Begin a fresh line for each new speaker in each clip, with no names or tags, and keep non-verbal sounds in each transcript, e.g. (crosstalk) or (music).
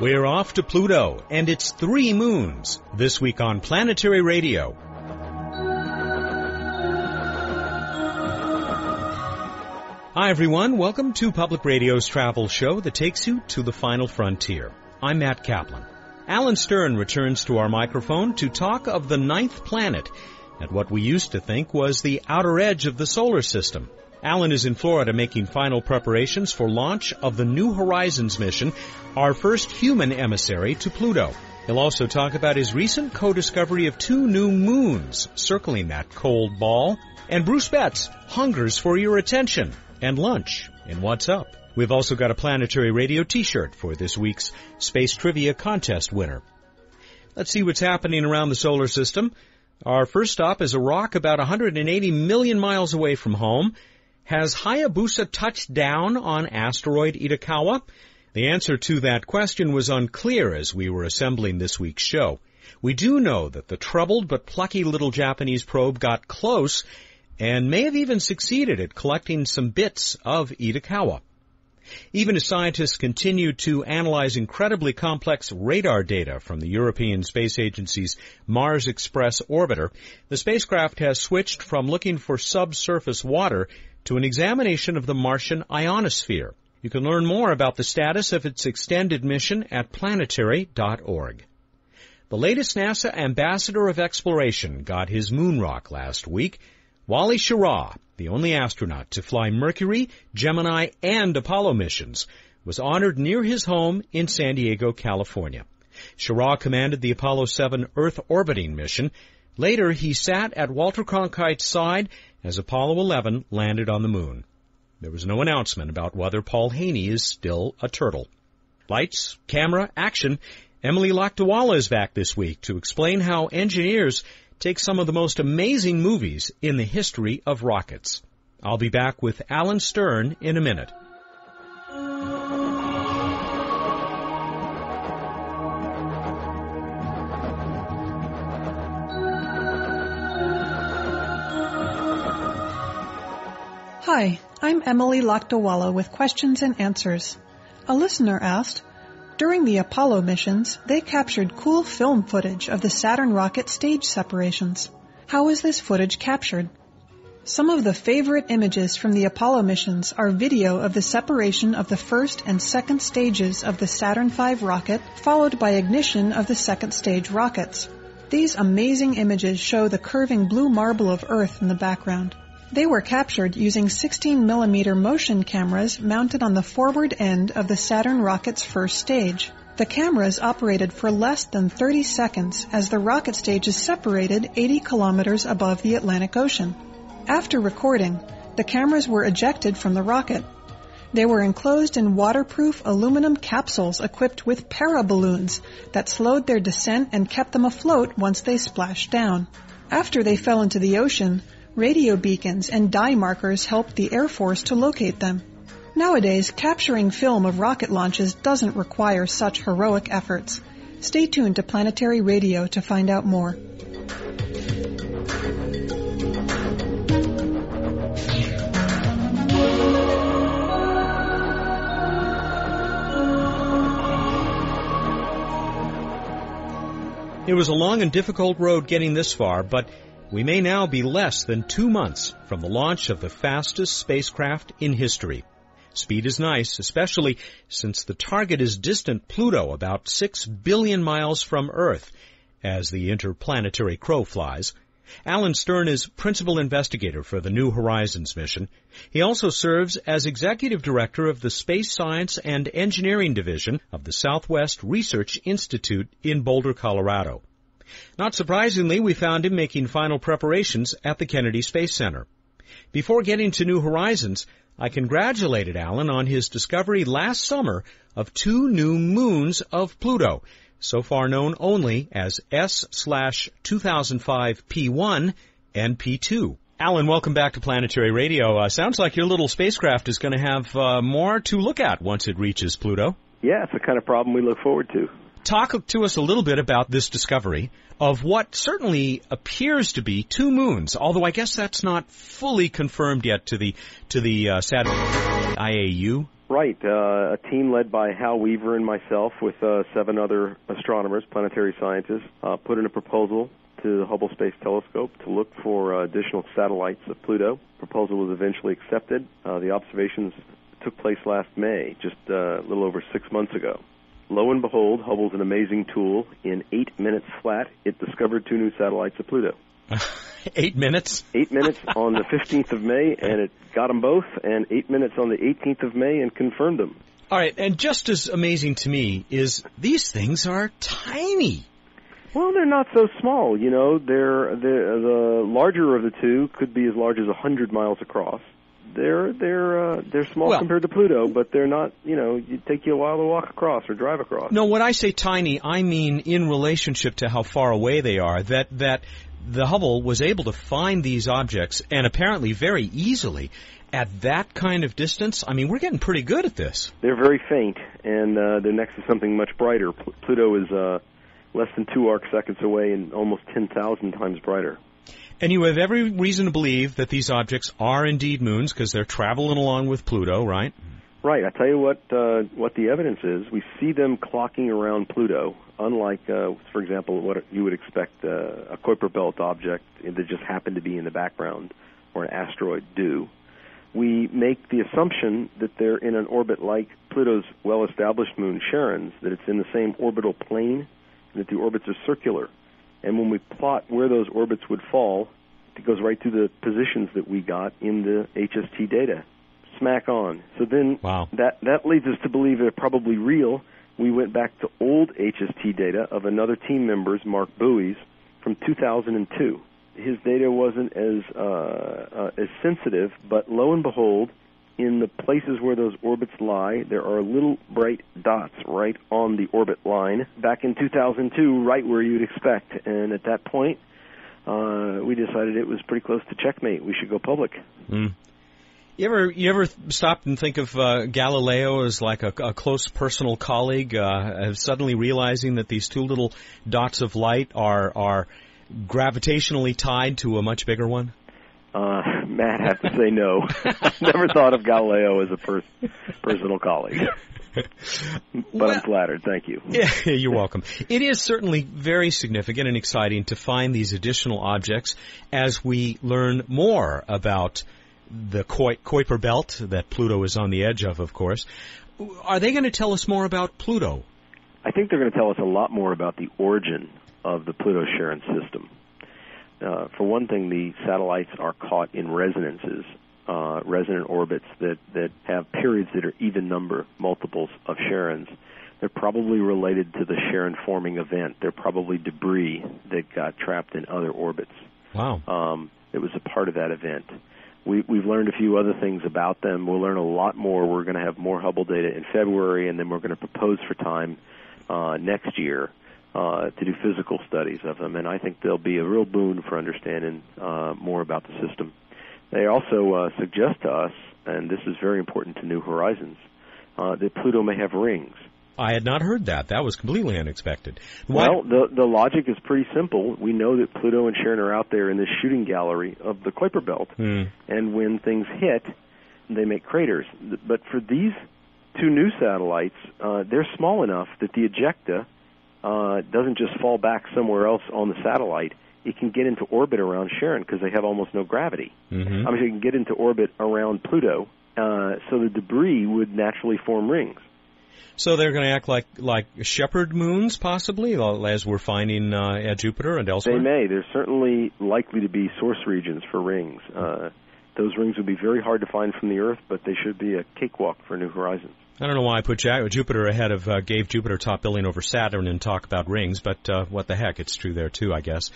We're off to Pluto and its three moons this week on Planetary Radio. Hi everyone, welcome to Public Radio's travel show that takes you to the final frontier. I'm Matt Kaplan. Alan Stern returns to our microphone to talk of the ninth planet at what we used to think was the outer edge of the solar system. Alan is in Florida making final preparations for launch of the New Horizons mission, our first human emissary to Pluto. He'll also talk about his recent co-discovery of two new moons circling that cold ball. And Bruce Betts hungers for your attention and lunch in What's Up. We've also got a planetary radio t-shirt for this week's Space Trivia Contest winner. Let's see what's happening around the solar system. Our first stop is a rock about 180 million miles away from home. Has Hayabusa touched down on asteroid Itokawa? The answer to that question was unclear as we were assembling this week's show. We do know that the troubled but plucky little Japanese probe got close and may have even succeeded at collecting some bits of Itokawa. Even as scientists continue to analyze incredibly complex radar data from the European Space Agency's Mars Express orbiter, the spacecraft has switched from looking for subsurface water to an examination of the Martian ionosphere. You can learn more about the status of its extended mission at planetary.org. The latest NASA ambassador of exploration got his moon rock last week. Wally Schirra, the only astronaut to fly Mercury, Gemini, and Apollo missions, was honored near his home in San Diego, California. Schirra commanded the Apollo 7 Earth orbiting mission. Later, he sat at Walter Cronkite's side as Apollo 11 landed on the moon. There was no announcement about whether Paul Haney is still a turtle. Lights, camera, action. Emily Lakdawalla is back this week to explain how engineers take some of the most amazing movies in the history of rockets. I'll be back with Alan Stern in a minute.
Hi, I'm Emily Lakdawalla with questions and answers. A listener asked, during the Apollo missions, they captured cool film footage of the Saturn rocket stage separations. How is this footage captured? Some of the favorite images from the Apollo missions are video of the separation of the first and second stages of the Saturn V rocket, followed by ignition of the second stage rockets. These amazing images show the curving blue marble of Earth in the background. They were captured using 16mm motion cameras mounted on the forward end of the Saturn rocket's first stage. The cameras operated for less than 30 seconds as the rocket stage is separated 80 kilometers above the Atlantic Ocean. After recording, the cameras were ejected from the rocket. They were enclosed in waterproof aluminum capsules equipped with paraballoons that slowed their descent and kept them afloat once they splashed down. After they fell into the ocean, Radio beacons and dye markers helped the Air Force to locate them. Nowadays, capturing film of rocket launches doesn't require such heroic efforts. Stay tuned to Planetary Radio to find out more.
It was a long and difficult road getting this far, but we may now be less than two months from the launch of the fastest spacecraft in history. Speed is nice, especially since the target is distant Pluto, about six billion miles from Earth, as the interplanetary crow flies. Alan Stern is principal investigator for the New Horizons mission. He also serves as executive director of the Space Science and Engineering Division of the Southwest Research Institute in Boulder, Colorado. Not surprisingly, we found him making final preparations at the Kennedy Space Center. Before getting to New Horizons, I congratulated Alan on his discovery last summer of two new moons of Pluto, so far known only as S slash 2005 P1 and P2. Alan, welcome back to Planetary Radio. Uh, sounds like your little spacecraft is going to have uh, more to look at once it reaches Pluto.
Yeah, it's the kind of problem we look forward to
talk to us a little bit about this discovery of what certainly appears to be two moons, although I guess that's not fully confirmed yet to the to the uh, SAT IAU
Right. Uh, a team led by Hal Weaver and myself, with uh, seven other astronomers, planetary scientists, uh, put in a proposal to the Hubble Space Telescope to look for uh, additional satellites of Pluto. Proposal was eventually accepted. Uh, the observations took place last May, just uh, a little over six months ago. Lo and behold, Hubble's an amazing tool. In eight minutes flat, it discovered two new satellites of Pluto. (laughs)
eight minutes?
Eight minutes (laughs) on the 15th of May, and it got them both, and eight minutes on the 18th of May, and confirmed them.
All right, and just as amazing to me is these things are tiny.
Well, they're not so small. You know, they're, they're the larger of the two could be as large as a hundred miles across. They're they're uh, they're small
Well-
compared to Pluto, but they're not. You know, it take you a while to walk across or drive across.
No, when I say tiny, I mean in relationship to how far away they are. That that the Hubble was able to find these objects, and apparently very easily, at that kind of distance. I mean, we're getting pretty good at this.
They're very faint, and uh, they're next to something much brighter. Pl- Pluto is uh, less than two arc seconds away and almost 10,000 times brighter.
And you have every reason to believe that these objects are indeed moons because they're traveling along with Pluto, right?
Right. I tell you what. Uh, what the evidence is, we see them clocking around Pluto. Unlike, uh, for example, what you would expect uh, a Kuiper Belt object that just happened to be in the background, or an asteroid do. We make the assumption that they're in an orbit like Pluto's well-established moon, Charon's, that it's in the same orbital plane, and that the orbits are circular. And when we plot where those orbits would fall, it goes right to the positions that we got in the HST data. Smack on. So then
Wow.
that that leads us to believe they're probably real. We went back to old HST data of another team member's, Marc Buie's, from 2002. His data wasn't as uh, uh, as sensitive, but lo and behold, in the places where those orbits lie, there are little bright dots right on the orbit line. Back in 2002, right where you'd expect, and at that point, uh, we decided it was pretty close to checkmate. We should go public.
Mm. You ever you ever stop and think of uh, Galileo as like a, a close personal colleague, uh, suddenly realizing that these two little dots of light are are gravitationally tied to a much bigger one?
Uh, Matt, I have to say no. I've (laughs) never thought of Galileo as a pers- personal colleague, but
Well-
I'm flattered. Thank you.
Yeah, you're welcome. It is certainly very significant and exciting to find these additional objects as we learn more about the Kuiper Belt that Pluto is on the edge of, of course. Are they going to tell us more about Pluto?
I think they're going to tell us a lot more about the origin of the Pluto-Charon system. Uh, for one thing, the satellites are caught in resonances, uh, resonant orbits that, that have periods that are even number multiples of Charon's. They're probably related to the Charon forming event. They're probably debris that got trapped in other orbits.
Wow.
um, that was a part of that event. We, we've learned a few other things about them. We'll learn a lot more. We're going to have more Hubble data in February, and then we're going to propose for time uh, next year uh, to do physical studies of them. And I think they'll be a real boon for understanding uh, more about the system. They also uh, suggest to us, and this is very important to New Horizons, uh, that Pluto may have rings.
I had not heard that. That was completely unexpected. Why-
Well, the the logic is pretty simple. We know that Pluto and Charon are out there in this shooting gallery of the Kuiper Belt,
Hmm.
and when things hit, they make craters. But for these two new satellites, uh, they're small enough that the ejecta uh, doesn't just fall back somewhere else on the satellite. It can get into orbit around Charon because they have almost no gravity.
Mhm.
I mean, it can get into orbit around Pluto, uh, so the debris would naturally form rings.
So they're going to act like like shepherd moons, possibly, as we're finding uh, at Jupiter and elsewhere.
They may. There's certainly likely to be source regions for rings. Uh, those rings would be very hard to find from the Earth, but they should be a cakewalk for New Horizons.
I don't know why I put Jupiter ahead of uh, gave Jupiter top billing over Saturn and talk about rings, but uh, what the heck, it's true there too, I guess.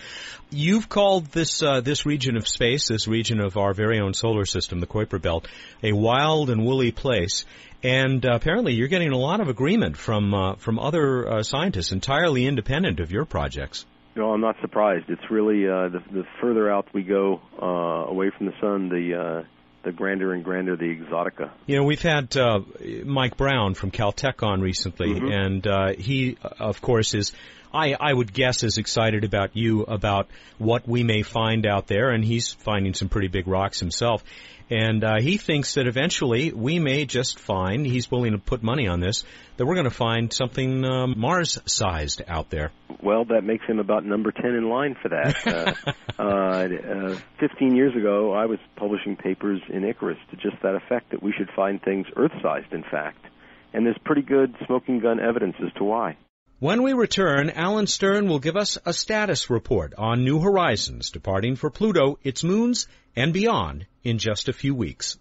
You've called this uh, this region of space, this region of our very own solar system, the Kuiper Belt, a wild and woolly place, and uh, apparently you're getting a lot of agreement from uh, from other uh, scientists entirely independent of your projects.
No, I'm not surprised. It's really the, the further out we go away from the sun, the the grander and grander the exotica.
You know, we've had uh, Mike Brown from Caltech on recently,
Mhm.
and uh, he, of course, is I, I would guess, is excited about you about what we may find out there, and he's finding some pretty big rocks himself. And uh, he thinks that eventually we may just find, he's willing to put money on this, that we're going to find something um, Mars sized out there.
Well, that makes him about number 10 in line for that. (laughs) uh, uh, 15 years ago, I was publishing papers in Icarus to just that effect that we should find things Earth sized, in fact. And there's pretty good smoking gun evidence as to why.
When we return, Alan Stern will give us a status report on New Horizons departing for Pluto, its moons, and beyond in just a few weeks.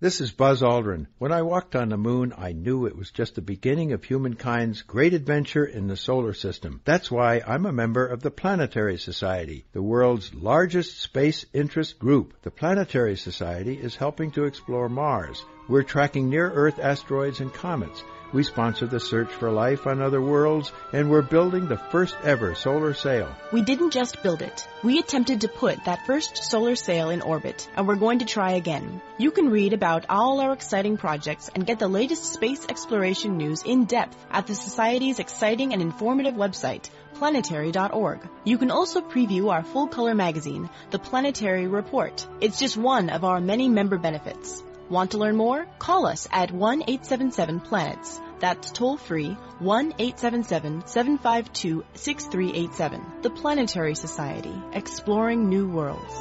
This is Buzz Aldrin. When I walked on the moon, I knew it was just the beginning of humankind's great adventure in the solar system. That's why I'm a member of the Planetary Society, the world's largest space interest group. The Planetary Society is helping to explore Mars. We're tracking near Earth asteroids and comets we sponsor the search for life on other worlds, and we're building the first ever solar sail.
We didn't just build it. We attempted to put that first solar sail in orbit, and we're going to try again. You can read about all our exciting projects and get the latest space exploration news in depth at the Society's exciting and informative website, planetary.org. You can also preview our full color magazine, The Planetary Report. It's just one of our many member benefits. Want to learn more? Call us at 1-877-PLANETS. That's toll free 1-877-752-6387. The Planetary Society, exploring new worlds.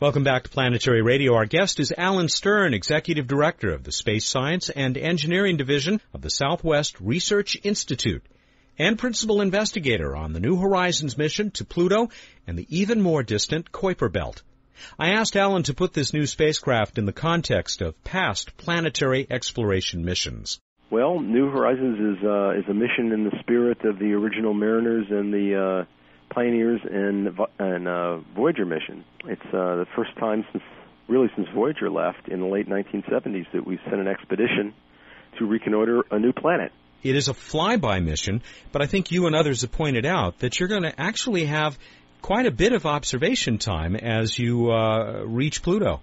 Welcome back to Planetary Radio. Our guest is Alan Stern, Executive Director of the Space Science and Engineering Division of the Southwest Research Institute and Principal Investigator on the New Horizons mission to Pluto and the even more distant Kuiper Belt. I asked Alan to put this new spacecraft in the context of past planetary exploration missions.
Well, New Horizons is uh, is a mission in the spirit of the original Mariners and the uh, Pioneers and and uh, Voyager mission. It's uh, the first time since really since Voyager left in the late 1970s that we've sent an expedition to reconnoiter a new planet.
It is a flyby mission, but I think you and others have pointed out that you're going to actually have quite a bit of observation time as you uh, reach Pluto.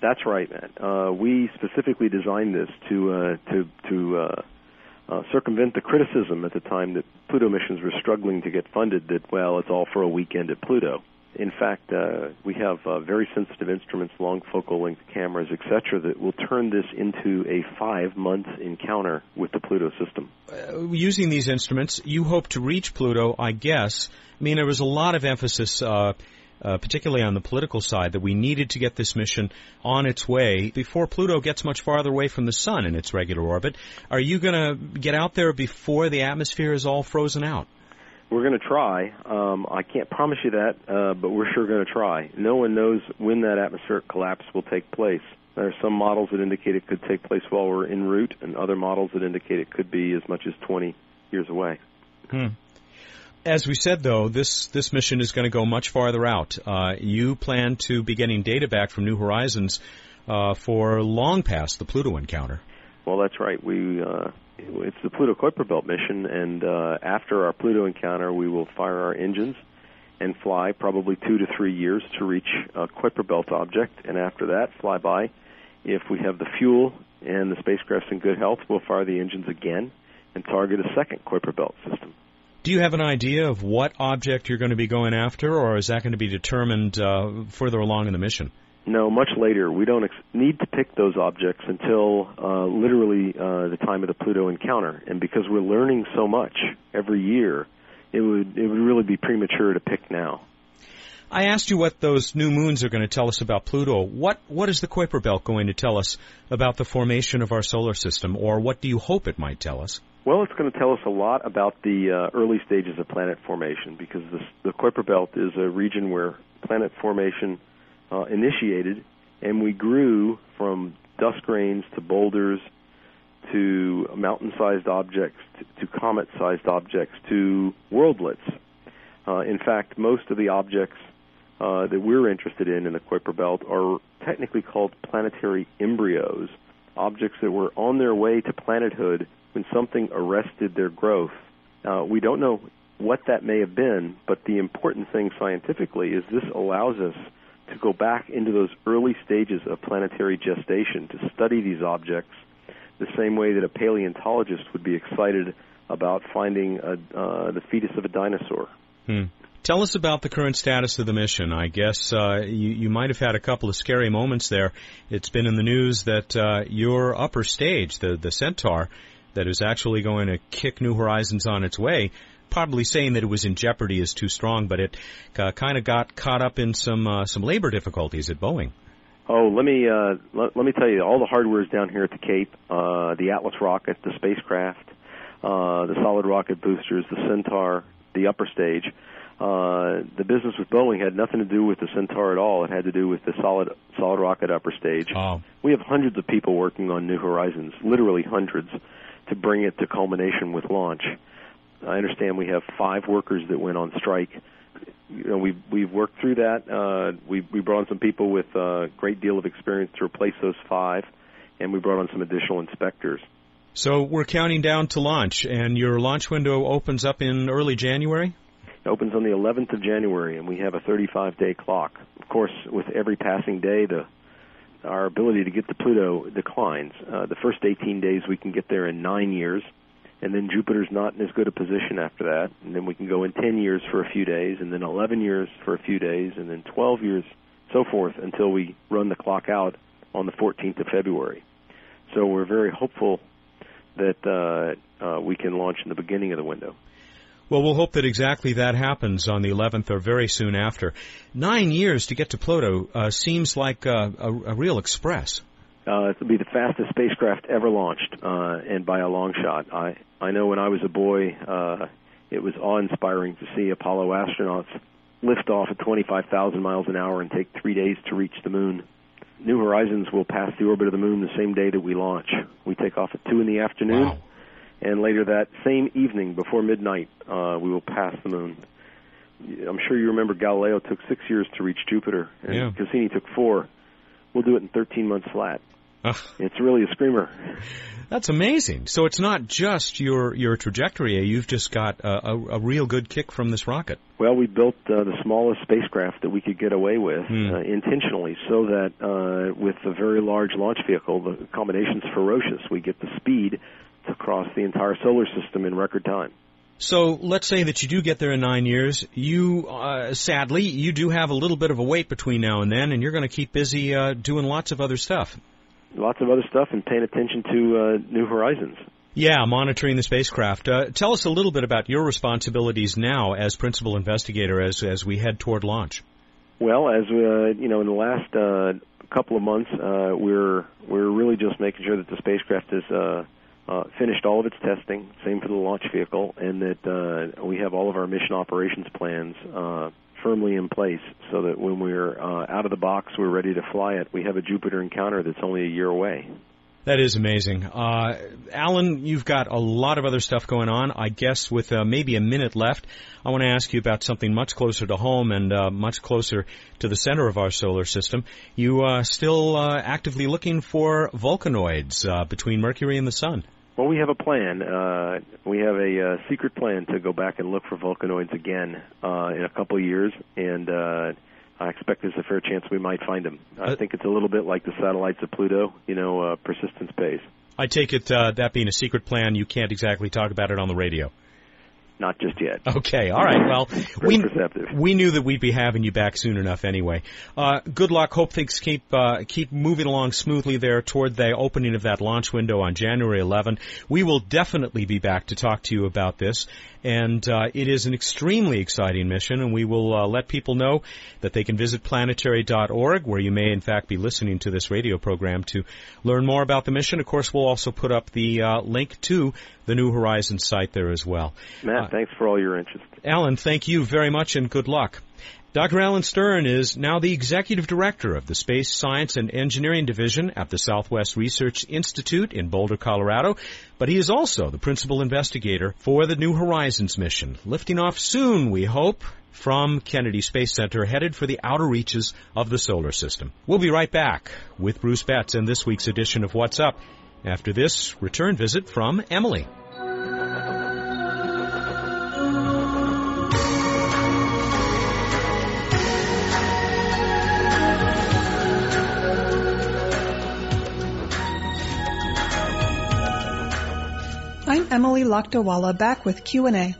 That's right, man. Uh, we specifically designed this to uh, to to uh, circumvent the criticism at the time that Pluto missions were struggling to get funded. That well, it's all for a weekend at Pluto. In fact, uh, we have uh, very sensitive instruments, long focal length cameras, etc., that will turn this into a five-month encounter with the Pluto system.
Uh, using these instruments, you hope to reach Pluto, I guess, I mean, there was a lot of emphasis, uh, uh, particularly on the political side, that we needed to get this mission on its way before Pluto gets much farther away from the Sun in its regular orbit. Are you going to get out there before the atmosphere is all frozen out?
We're going to try. Um, I can't promise you that, uh, but we're sure going to try. No one knows when that atmospheric collapse will take place. There are some models that indicate it could take place while we're en route, and other models that indicate it could be as much as 20 years away.
Hmm. As we said, though, this this mission is going to go much farther out. Uh, you plan to be getting data back from New Horizons uh, for long past the Pluto encounter.
Well, that's right. We uh, it's the Pluto Kuiper Belt mission, and uh, after our Pluto encounter, we will fire our engines and fly probably two to three years to reach a Kuiper Belt object, and after that, fly by. If we have the fuel and the spacecraft's in good health, we'll fire the engines again and target a second Kuiper Belt system.
Do you have an idea of what object you're going to be going after, or is that going to be determined uh, further along in the mission?
No, much later. We don't ex- need to pick those objects until uh, literally uh, the time of the Pluto encounter, and because we're learning so much every year, it would it would really be premature to pick now.
I asked you what those new moons are going to tell us about Pluto. What what is the Kuiper Belt going to tell us about the formation of our solar system, or what do you hope it might tell us?
Well, it's going to tell us a lot about the uh, early stages of planet formation because this, the Kuiper Belt is a region where planet formation uh, initiated, and we grew from dust grains to boulders to mountain-sized objects to, to comet-sized objects to worldlets. Uh, in fact, most of the objects uh, that we're interested in in the Kuiper Belt are technically called planetary embryos, objects that were on their way to planethood when something arrested their growth. Uh, we don't know what that may have been, but the important thing scientifically is this allows us to go back into those early stages of planetary gestation to study these objects the same way that a paleontologist would be excited about finding a, uh, the fetus of a dinosaur.
Hmm. Tell us about the current status of the mission. I guess uh, you, you might have had a couple of scary moments there. It's been in the news that uh, your upper stage, the the Centaur, that is actually going to kick New Horizons on its way. Probably saying that it was in jeopardy is too strong, but it uh, kind of got caught up in some uh, some labor difficulties at Boeing.
Oh, let me uh, let, let me tell you, all the hardware is down here at the Cape. Uh, the Atlas rocket, the spacecraft, uh, the solid rocket boosters, the Centaur, the upper stage. Uh, the business with Boeing had nothing to do with the Centaur at all. It had to do with the solid solid rocket upper stage.
Oh.
We have hundreds of people working on New Horizons, literally hundreds, to bring it to culmination with launch. I understand we have five workers that went on strike. You know, we've we've worked through that. Uh, we we brought on some people with a great deal of experience to replace those five, and we brought on some additional inspectors.
So we're counting down to launch, and your launch window opens up in early January.
It opens on the 11th of January, and we have a 35-day clock. Of course, with every passing day, the our ability to get to Pluto declines. Uh, the first 18 days we can get there in nine years, and then Jupiter's not in as good a position after that. And then we can go in 10 years for a few days, and then 11 years for a few days, and then 12 years, so forth, until we run the clock out on the 14th of February. So we're very hopeful that uh, uh, we can launch in the beginning of the window.
Well, we'll hope that exactly that happens on the 11th or very soon after. Nine years to get to Pluto uh, seems like uh, a, a, real express.
Uh, it'll be the fastest spacecraft ever launched, uh, and by a long shot. I I know when I was a boy, uh, it was awe-inspiring to see Apollo astronauts lift off at 25,000 miles an hour and take three days to reach the moon. New Horizons will pass the orbit of the moon the same day that we launch. We take off at two in the afternoon.
Wow
and later that same evening before midnight uh, we will pass the moon. I'm sure you remember Galileo took six years to reach Jupiter, and
yeah.
Cassini took four. We'll do it in 13 months flat. (laughs) It's really a screamer.
That's amazing. So it's not just your your trajectory. You've just got a, a, a real good kick from this rocket.
Well, we built uh, the smallest spacecraft that we could get away with
Hmm.
uh, intentionally, so that uh, with a very large launch vehicle, the combination's ferocious. We get the speed to cross the entire solar system in record time.
So let's say that you do get there in nine years. You, uh, sadly, you do have a little bit of a wait between now and then, and you're going to keep busy uh, doing lots of other stuff.
Lots of other stuff and paying attention to uh, New Horizons.
Yeah, monitoring the spacecraft. Uh, tell us a little bit about your responsibilities now as principal investigator as as we head toward launch.
Well, as uh, you know, in the last uh, couple of months, uh, we're we're really just making sure that the spacecraft is uh, uh, finished all of its testing. Same for the launch vehicle, and that uh, we have all of our mission operations plans uh, firmly in place, so that when we're uh, out of the box, we're ready to fly it. We have a Jupiter encounter that's only a year away.
That is amazing. Uh, Alan, you've got a lot of other stuff going on. I guess with uh, maybe a minute left, I want to ask you about something much closer to home and uh, much closer to the center of our solar system. You uh, still uh, actively looking for vulcanoids uh, between Mercury and the Sun.
Well, we have a plan. Uh, we have a uh, secret plan to go back and look for vulcanoids again uh, in a couple of years, and uh, I expect there's a fair chance we might find them. I
Uh,
think it's a little bit like the satellites of Pluto, you know, uh, persistence pays.
I take it uh, that being a secret plan, you can't exactly talk about it on the radio.
Not just yet.
Okay, all right. Well, we
perceptive.
we knew that we'd be having you back soon enough anyway. Uh, good luck. Hope things keep uh, keep moving along smoothly there toward the opening of that launch window on January 11. We will definitely be back to talk to you about this, and uh, it is an extremely exciting mission. And we will uh, let people know that they can visit planetary.org, where you may in fact be listening to this radio program to learn more about the mission. Of course, we'll also put up the uh, link to the New Horizons site there as well.
Matt,
Uh,
thanks for all your interest.
Alan, thank you very much and good luck. Dr. Alan Stern is now the Executive Director of the Space Science and Engineering Division at the Southwest Research Institute in Boulder, Colorado, but he is also the Principal Investigator for the New Horizons mission, lifting off soon, we hope, from Kennedy Space Center, headed for the outer reaches of the solar system. We'll be right back with Bruce Betts in this week's edition of What's Up after this return visit from Emily.
Emily Lakdawalla back with Q&A.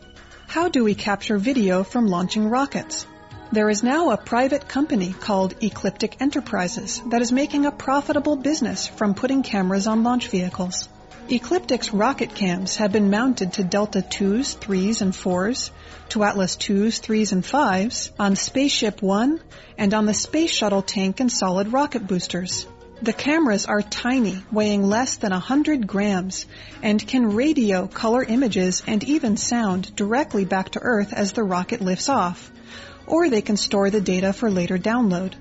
How do we capture video from launching rockets? There is now a private company called Ecliptic Enterprises that is making a profitable business from putting cameras on launch vehicles. Ecliptic's rocket cams have been mounted to Delta 2s, 3s, and 4s, to Atlas 2s, 3s, and 5s, on Spaceship One, and on the Space Shuttle tank and solid rocket boosters. The cameras are tiny, weighing less than 100 grams, and can radio color images and even sound directly back to Earth as the rocket lifts off, or they can store the data for later download.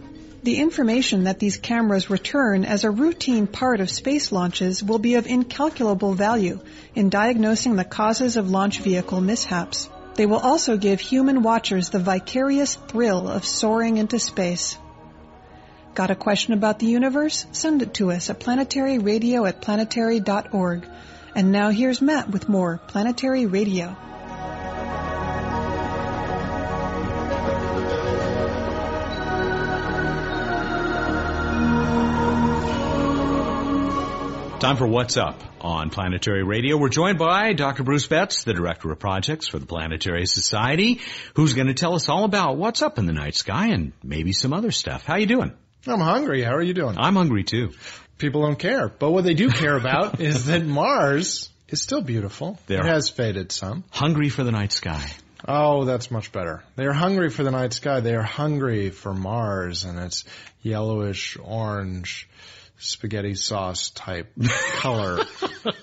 The information that these cameras return as a routine part of space launches will be of incalculable value in diagnosing the causes of launch vehicle mishaps. They will also give human watchers the vicarious thrill of soaring into space. Got a question about the universe? Send it to us at planetaryradio at planetary.org. And now here's Matt with more Planetary Radio.
Time for What's Up on Planetary Radio. We're joined by Dr. Bruce Betts, the Director of Projects for the Planetary Society, who's going to tell us all about what's up in the night sky and maybe some other stuff. How you doing?
I'm hungry. How are you doing?
I'm hungry too.
People don't care. But what they do care about (laughs) is that Mars is still beautiful.
There.
It has faded some.
Hungry for the night sky.
Oh, that's much better. They are hungry for the night sky. They are hungry for Mars and its yellowish orange spaghetti sauce type (laughs) color.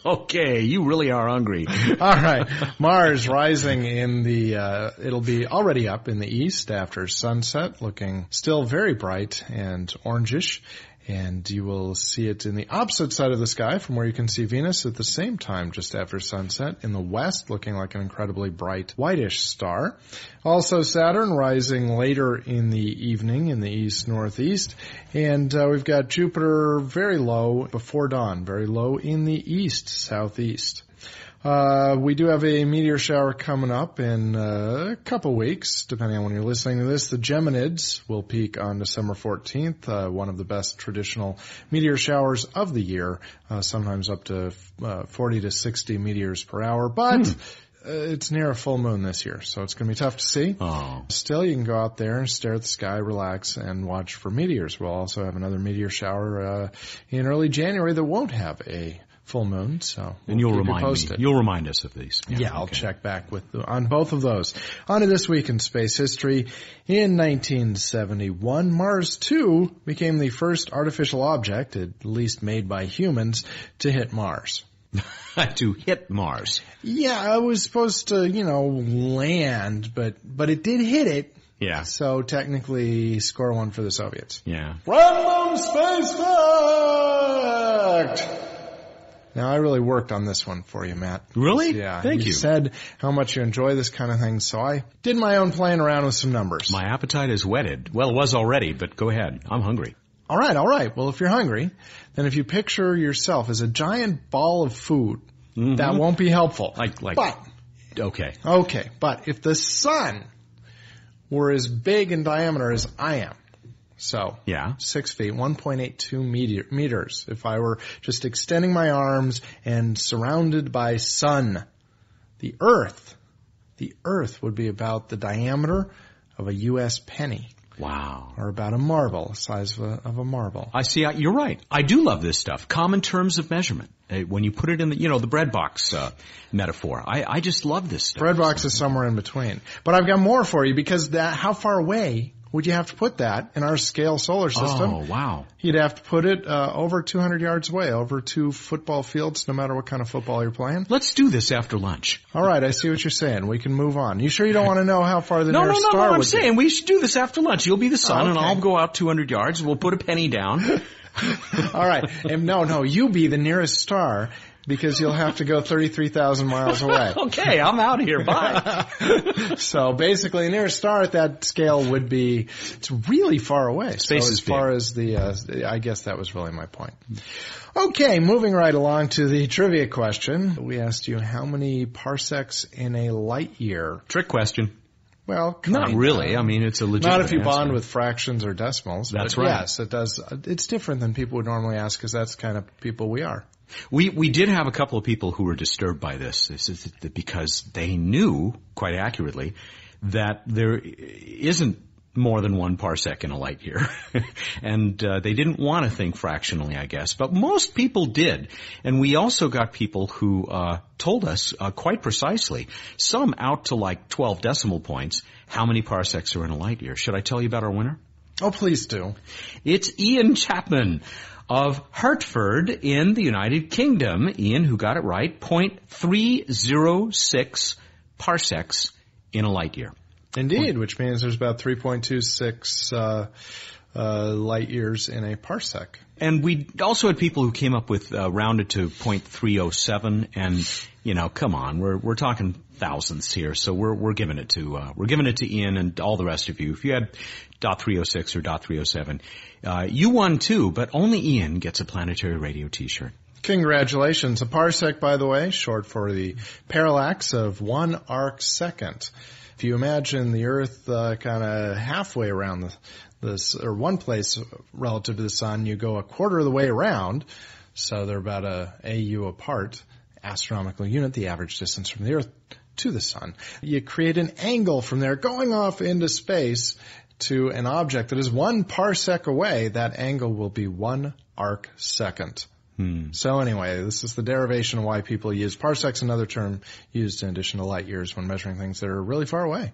okay, you really are hungry. (laughs)
All right. Mars rising in the, uh, it'll be already up in the east after sunset, looking still very bright and orangish. And you will see it in the opposite side of the sky from where you can see Venus at the same time just after sunset in the west, looking like an incredibly bright whitish star. Also Saturn rising later in the evening in the east northeast. And uh, we've got Jupiter very low before dawn, very low in the east southeast. Uh, we do have a meteor shower coming up in uh, a couple weeks, depending on when you're listening to this. The Geminids will peak on December 14th, uh, one of the best traditional meteor showers of the year, uh, sometimes up to uh, 40 to 60 meteors per hour, but uh, it's near a full moon this year, so it's going to be tough to see.
Oh.
Still, you can go out there and stare at the sky, relax, and watch for meteors. We'll also have another meteor shower uh, in early January that won't have a full moon, so we'll
And you'll
keep you
remind me. You'll remind us of these.
Yeah, I'll
okay.
check back with on both of those. On to this week in space history. In 1971, Mars 2 became the first artificial object, at least made by humans, to hit Mars. (laughs)
to hit Mars.
Yeah, it was supposed to, you know, land, but but it did hit it.
Yeah.
So technically, score one for the Soviets.
Yeah.
Random space fact. Now I really worked on this one for you, Matt.
Really?
Yeah.
Thank you.
You said how much you enjoy this kind of thing, so I did my own playing around with some numbers.
My appetite is whetted. Well, it was already, but go ahead. I'm hungry.
all right, all right. Well, if you're hungry, then if you picture yourself as a giant ball of food, that won't be helpful.
Mm-hmm. Like, like,
But
okay.
Okay, but if the sun were as big in diameter as I am, so
Yeah.
six feet, 1.82 meter, meters, if I were just extending my arms and surrounded by sun, the earth, the earth would be about the diameter of a U.S. penny,
Wow.
or about a marble, the size of a, of a marble.
I see. I, you're right. I do love this stuff. Common terms of measurement. Uh, When you put it in the, you know, the bread box uh, metaphor. I, I just love this stuff.
Bread box is somewhere in between. But I've got more for you because that, how far away would you have to put that in our scale solar system?
Oh, wow.
You'd have to put it uh, over 200 yards away, over two football fields, no matter what kind of football you're playing.
Let's do this after lunch.
All right, I see what you're saying. We can move on. You sure you don't want to know how far the
No, no,
nearest
no,
star
no. I'm
would be?
saying we should do this after lunch. You'll be the sun, and
Okay.
I'll go out 200 yards. We'll put a penny down. (laughs)
All right, and no, no, you be the nearest star because you'll have to go 33,000 miles away. (laughs)
okay, I'm out of here. Bye. (laughs)
so basically, the nearest star at that scale would be it's really far away.
Space
so as far as the, uh, I guess that was really my point. Okay, moving right along to the trivia question. We asked you how many parsecs in a light year.
Trick question.
Well,
Not really. I mean, it's a legitimate
Not if you
answer.
bond with fractions or decimals.
That's right.
Yes, it does. It's different than people would normally ask because that's the kind of people we are.
We we did have a couple of people who were disturbed by this. This is because they knew quite accurately that there isn't more than one parsec in a light year. (laughs) and uh, they didn't want to think fractionally, I guess. But most people did. And we also got people who uh, told us uh, quite precisely, some out to like 12 decimal points, how many parsecs are in a light year. Should I tell you about our winner?
Oh, please do.
It's Ian Chapman of Hartford in the United Kingdom. Ian, who got it right, 0.306 parsecs in a light year.
Indeed, which means there's about 3.26 uh, uh, light years in a parsec.
And we also had people who came up with uh, rounded to 0.307, and you know, come on, we're we're talking thousands here, so we're we're giving it to uh, we're giving it to Ian and all the rest of you. If you had dot .306 or dot .307, uh, you won too, but only Ian gets a planetary radio T-shirt.
Congratulations. A parsec, by the way, short for the parallax of one arc second. If you imagine the Earth uh, kind of halfway around the, this, or one place relative to the Sun, you go a quarter of the way around, so they're about a AU apart, astronomical unit, the average distance from the Earth to the Sun. You create an angle from there going off into space to an object that is one parsec away. That angle will be one arc second. Hmm. So anyway, this is the derivation of why people use parsecs, another term used in addition to light years when measuring things that are really far away.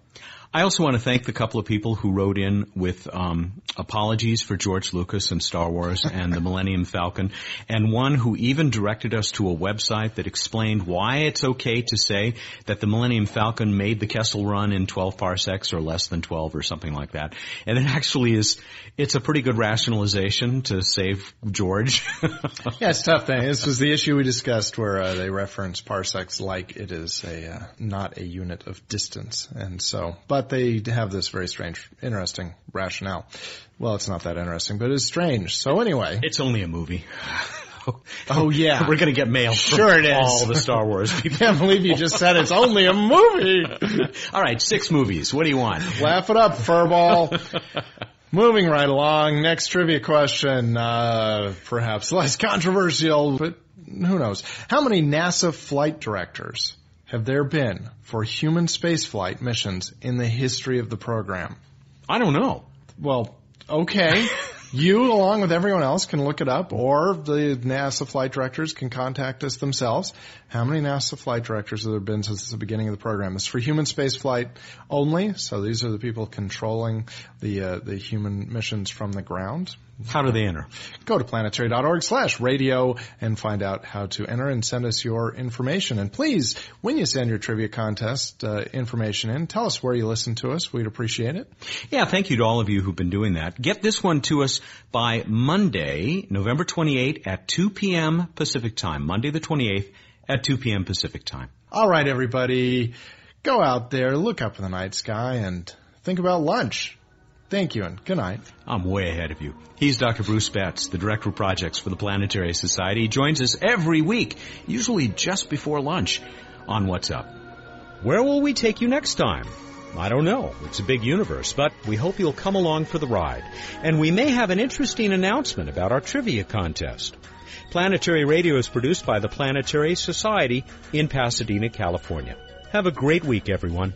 I also want to thank the couple of people who wrote in with um, apologies for George Lucas and Star Wars (laughs) and the Millennium Falcon, and one who even directed us to a website that explained why it's okay to say that the Millennium Falcon made the Kessel run in 12 parsecs or less than 12 or something like that. And it actually is, it's a pretty good rationalization to save George. (laughs)
yeah, it's tough thing. This was the issue we discussed where uh, they reference parsecs like it is a uh, not a unit of distance, and so but but they have this very strange, interesting rationale. Well, it's not that interesting, but it's strange. So anyway.
It's only a movie.
oh (laughs) yeah,
we're gonna get mail.
Sure, it is.
All the Star Wars (laughs)
people. Can't believe you just said it's only a movie. (laughs)
all right, six movies. What do you want?
Laugh it up, furball. Moving right along. Next trivia question, uh, perhaps less controversial, but who knows? How many NASA flight directors have there been for human spaceflight missions in the history of the program?
I don't know.
Well, okay. (laughs) you, along with everyone else, can look it up, or the NASA flight directors can contact us themselves. How many NASA flight directors have there been since the beginning of the program? It's for human spaceflight only, so these are the people controlling the uh, the human missions from the ground.
How do they enter?
Go to planetary.org slash radio and find out how to enter and send us your information. And please, when you send your trivia contest uh, information in, tell us where you listen to us. We'd appreciate it.
Yeah, thank you to all of you who've been doing that. Get this one to us by Monday, November 28 at 2 p.m. Pacific time. Monday the 28th at 2 p.m. Pacific time.
All right, everybody. Go out there, look up in the night sky, and think about lunch. Thank you and good night.
I'm way ahead of you. He's Dr. Bruce Betts, the Director of Projects for the Planetary Society. He joins us every week, usually just before lunch, on What's Up. Where will we take you next time? I don't know. It's a big universe, but we hope you'll come along for the ride. And we may have an interesting announcement about our trivia contest. Planetary Radio is produced by the Planetary Society in Pasadena, California. Have a great week, everyone.